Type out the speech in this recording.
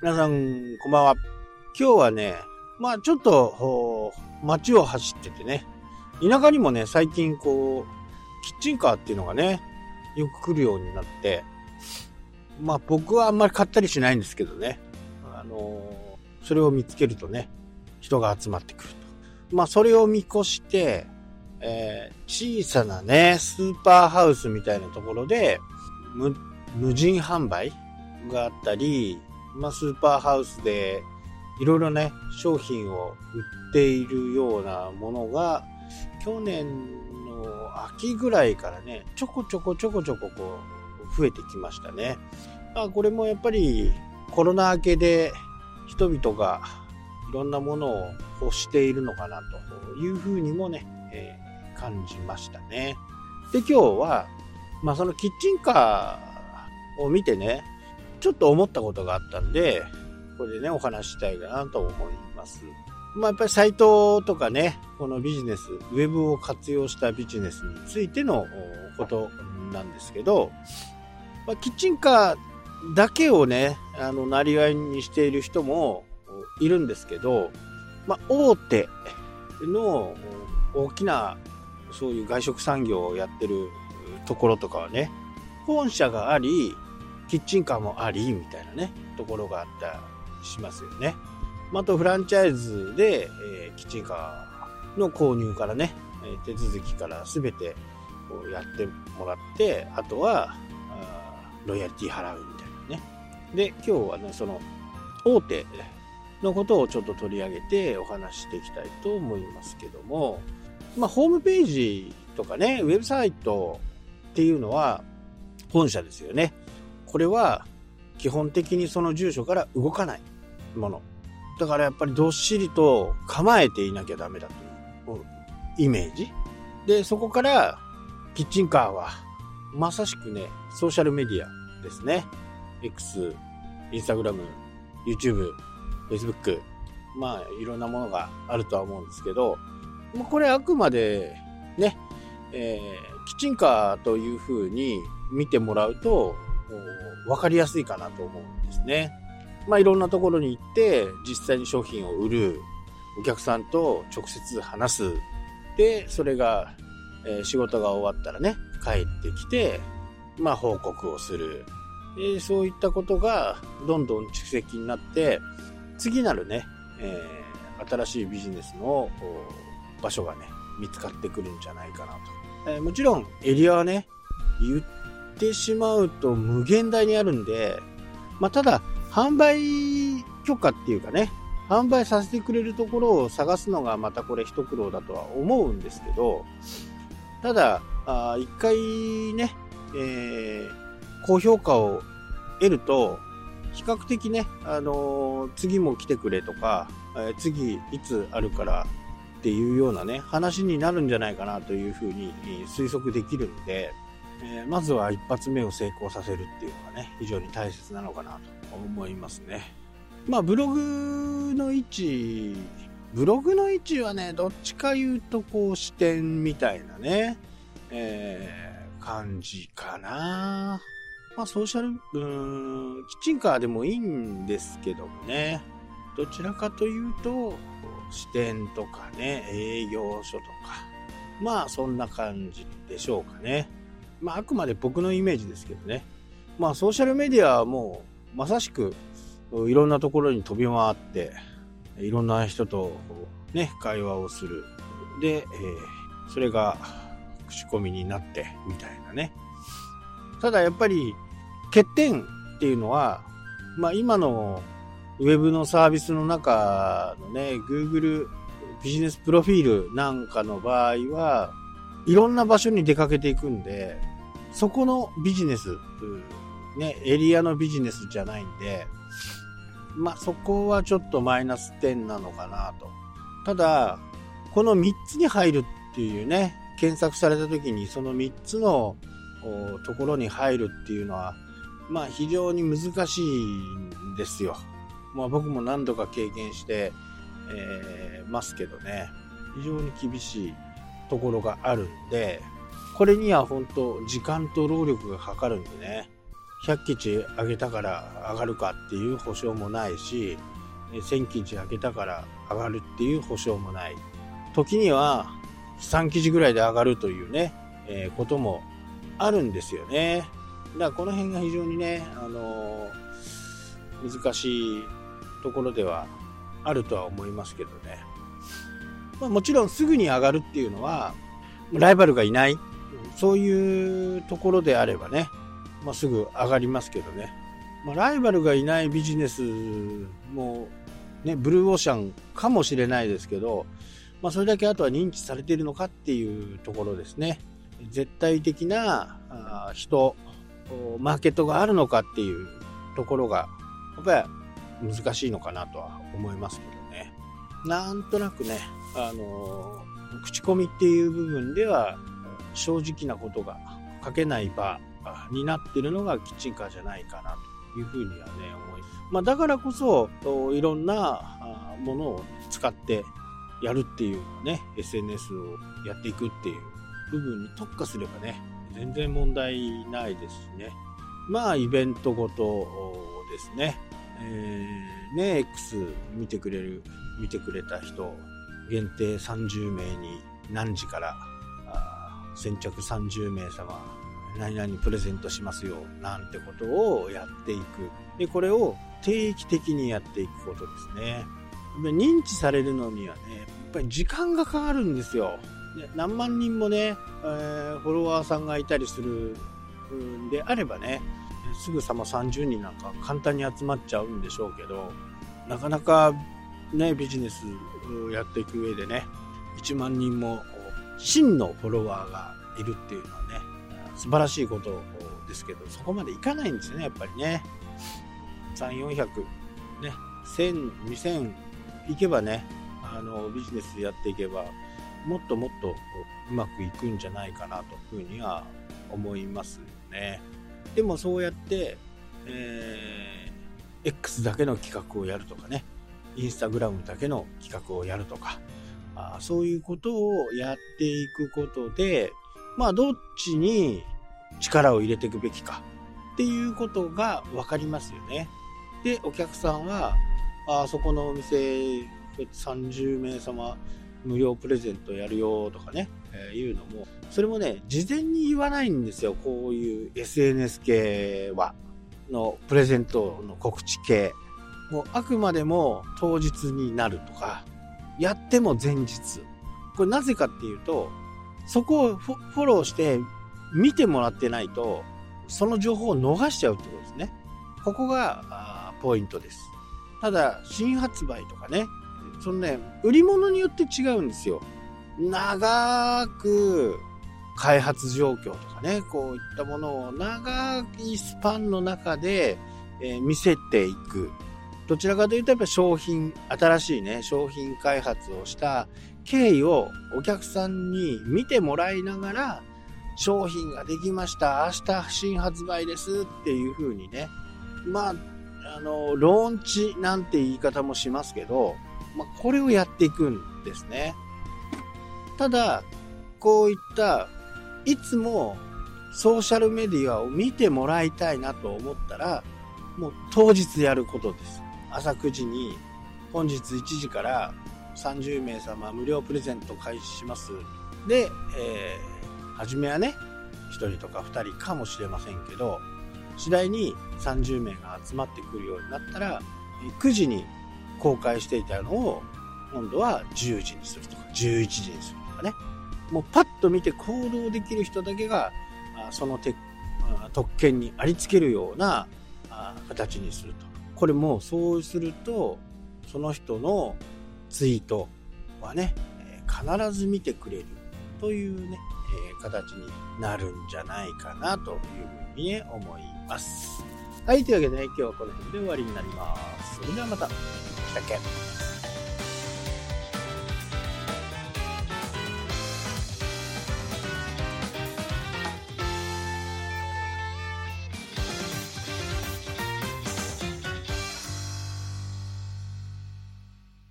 皆さん、こんばんは。今日はね、まあちょっと、街を走っててね、田舎にもね、最近こう、キッチンカーっていうのがね、よく来るようになって、まあ僕はあんまり買ったりしないんですけどね、あのー、それを見つけるとね、人が集まってくると。まあそれを見越して、えー、小さなね、スーパーハウスみたいなところで、無人販売があったり、まあ、スーパーハウスでいろいろね、商品を売っているようなものが、去年の秋ぐらいからね、ちょこちょこちょこちょここう、増えてきましたね。まあ、これもやっぱりコロナ明けで人々がいろんなものを欲しているのかなというふうにもね、えー、感じましたね。で、今日は、まあそのキッチンカーを見てね、ちょっと思ったことがあったんで、これでね、お話したいかなと思います。まあ、やっぱりサイトとかね、このビジネス、ウェブを活用したビジネスについてのことなんですけど、まあ、キッチンカーだけをね、あの、なりわいにしている人もいるんですけど、まあ、大手の大きなそういう外食産業をやってるところとかはね、本社があり、キッチンカーもあり、みたいなね、ところがあったりしますよね。あとフランチャイズで、えー、キッチンカーの購入からね、手続きから全てこうやってもらって、あとはロイヤリティ払うみたいなね。で、今日はね、その大手のことをちょっと取り上げてお話していきたいと思いますけども、まあ、ホームページとかね、ウェブサイトっていうのは本社ですよね。これは基本的にその住所から動かないもの。だからやっぱりどっしりと構えていなきゃダメだというイメージ。で、そこからキッチンカーはまさしくね、ソーシャルメディアですね。X、Instagram、YouTube、Facebook、まあいろんなものがあるとは思うんですけど、これあくまでね、えー、キッチンカーというふうに見てもらうと分かりやすいかなと思うんですね。まあいろんなところに行って実際に商品を売る、お客さんと直接話す。で、それが、えー、仕事が終わったらね、帰ってきて、まあ報告をする。でそういったことがどんどん蓄積になって、次なるね、えー、新しいビジネスの場所がね、見つかってくるんじゃないかなと。えー、もちろんエリアはね、言ってしまうと無限大にあるんで、まあ、ただ、販売許可っていうかね、販売させてくれるところを探すのがまたこれ一苦労だとは思うんですけど、ただ、あ一回ね、えー、高評価を得ると、比較的ね、あのー、次も来てくれとか、えー、次いつあるからっていうようなね、話になるんじゃないかなというふうに推測できるんで、えー、まずは一発目を成功させるっていうのがね、非常に大切なのかなと思いますね。まあ、ブログの位置、ブログの位置はね、どっちか言うとこう視点みたいなね、えー、感じかな。まあ、ソーシャル、うーん、キッチンカーでもいいんですけどもね、どちらかというと、視点とかね、営業所とか、まあそんな感じでしょうかね。まあ、あくまで僕のイメージですけどね。まあ、ソーシャルメディアはもう、まさしく、いろんなところに飛び回って、いろんな人と、ね、会話をする。で、えー、それが、口コミになって、みたいなね。ただ、やっぱり、欠点っていうのは、まあ、今のウェブのサービスの中のね、Google ビジネスプロフィールなんかの場合は、いろんな場所に出かけていくんで、そこのビジネス、ね、エリアのビジネスじゃないんで、まあ、そこはちょっとマイナス点なのかなと。ただ、この3つに入るっていうね、検索された時にその3つのところに入るっていうのは、まあ非常に難しいんですよ。まあ僕も何度か経験して、えー、ますけどね、非常に厳しいところがあるんで、これには本当時間と労力がかかるんでね、100基地上げたから上がるかっていう保証もないし、1000基地上げたから上がるっていう保証もない。時には3記事ぐらいで上がるというね、えー、こともあるんですよね。だからこの辺が非常にね、あのー、難しいところではあるとは思いますけどね。まあ、もちろんすぐに上がるっていうのは、ライバルがいない、そういうところであればね、まあ、すぐ上がりますけどね。まあ、ライバルがいないビジネスも、ね、ブルーオーシャンかもしれないですけど、まあ、それだけあとは認知されているのかっていうところですね。絶対的な人、マーケットがあるのかっていうところが、やっぱり難しいのかなとは思いますけどね。なんとなくね、あのー、口コミっていう部分では正直なことが書けない場になってるのがキッチンカーじゃないかなというふうにはね、思いまあ、だからこそ、いろんなものを使ってやるっていうね、SNS をやっていくっていう部分に特化すればね、全然問題ないですしね。まあ、イベントごとですね。えー、ね、X 見てくれる、見てくれた人、限定30名に何時から、先着30名様、何々プレゼントしますよ、なんてことをやっていく。で、これを定期的にやっていくことですね。認知されるのにはね、やっぱり時間がかかるんですよ。何万人もね、えー、フォロワーさんがいたりするんであればね、すぐさま30人なんか簡単に集まっちゃうんでしょうけど、なかなかね、ビジネスやっていく上でね、1万人も真のフォロワーがいるっていうのはね、素晴らしいことですけど、そこまでいかないんですよね、やっぱりね。3、400、ね、1000、2000いけばね、あの、ビジネスやっていけば、もっともっとうまくいくんじゃないかなというふうには思いますよね。でもそうやって、えー、X だけの企画をやるとかね、インスタグラムだけの企画をやるとか、あそういうことをやっていくことで、まあどっちに力を入れていくべきかっていうことが分かりますよね。で、お客さんは、あそこのお店30名様無料プレゼントやるよとかね、えー、いうのも、それもね、事前に言わないんですよ。こういう SNS 系は、のプレゼントの告知系。もうあくまでも当日になるとか、やっても前日。これなぜかっていうと、そこをフォローして見てもらってないと、その情報を逃しちゃうってことですね。ここがポイントです。ただ、新発売とかね、そのね、売り物によって違うんですよ。長く開発状況とかね、こういったものを長いスパンの中で、え、見せていく。どちらかというとやっぱ商品、新しいね、商品開発をした経緯をお客さんに見てもらいながら、商品ができました。明日新発売ですっていう風にね。まあ、あの、ローンチなんて言い方もしますけど、まあ、これをやっていくんですね。ただ、こういった、いつもソーシャルメディアを見てもらいたいなと思ったら、もう当日やることです。朝9時に、本日1時から30名様無料プレゼント開始します。で、えー、初めはね、1人とか2人かもしれませんけど、次第に30名が集まってくるようになったら、9時に公開していたのを、今度は10時にするとか、11時にするとかね。もうパッと見て行動できる人だけが、その特権にありつけるような形にすると。これもそうすると、その人のツイートはね、必ず見てくれるというね、え形になるんじゃないかなというふうに、ね、思います。はい、というわけでね、今日はこの辺で終わりになります。それではまた。したっけ？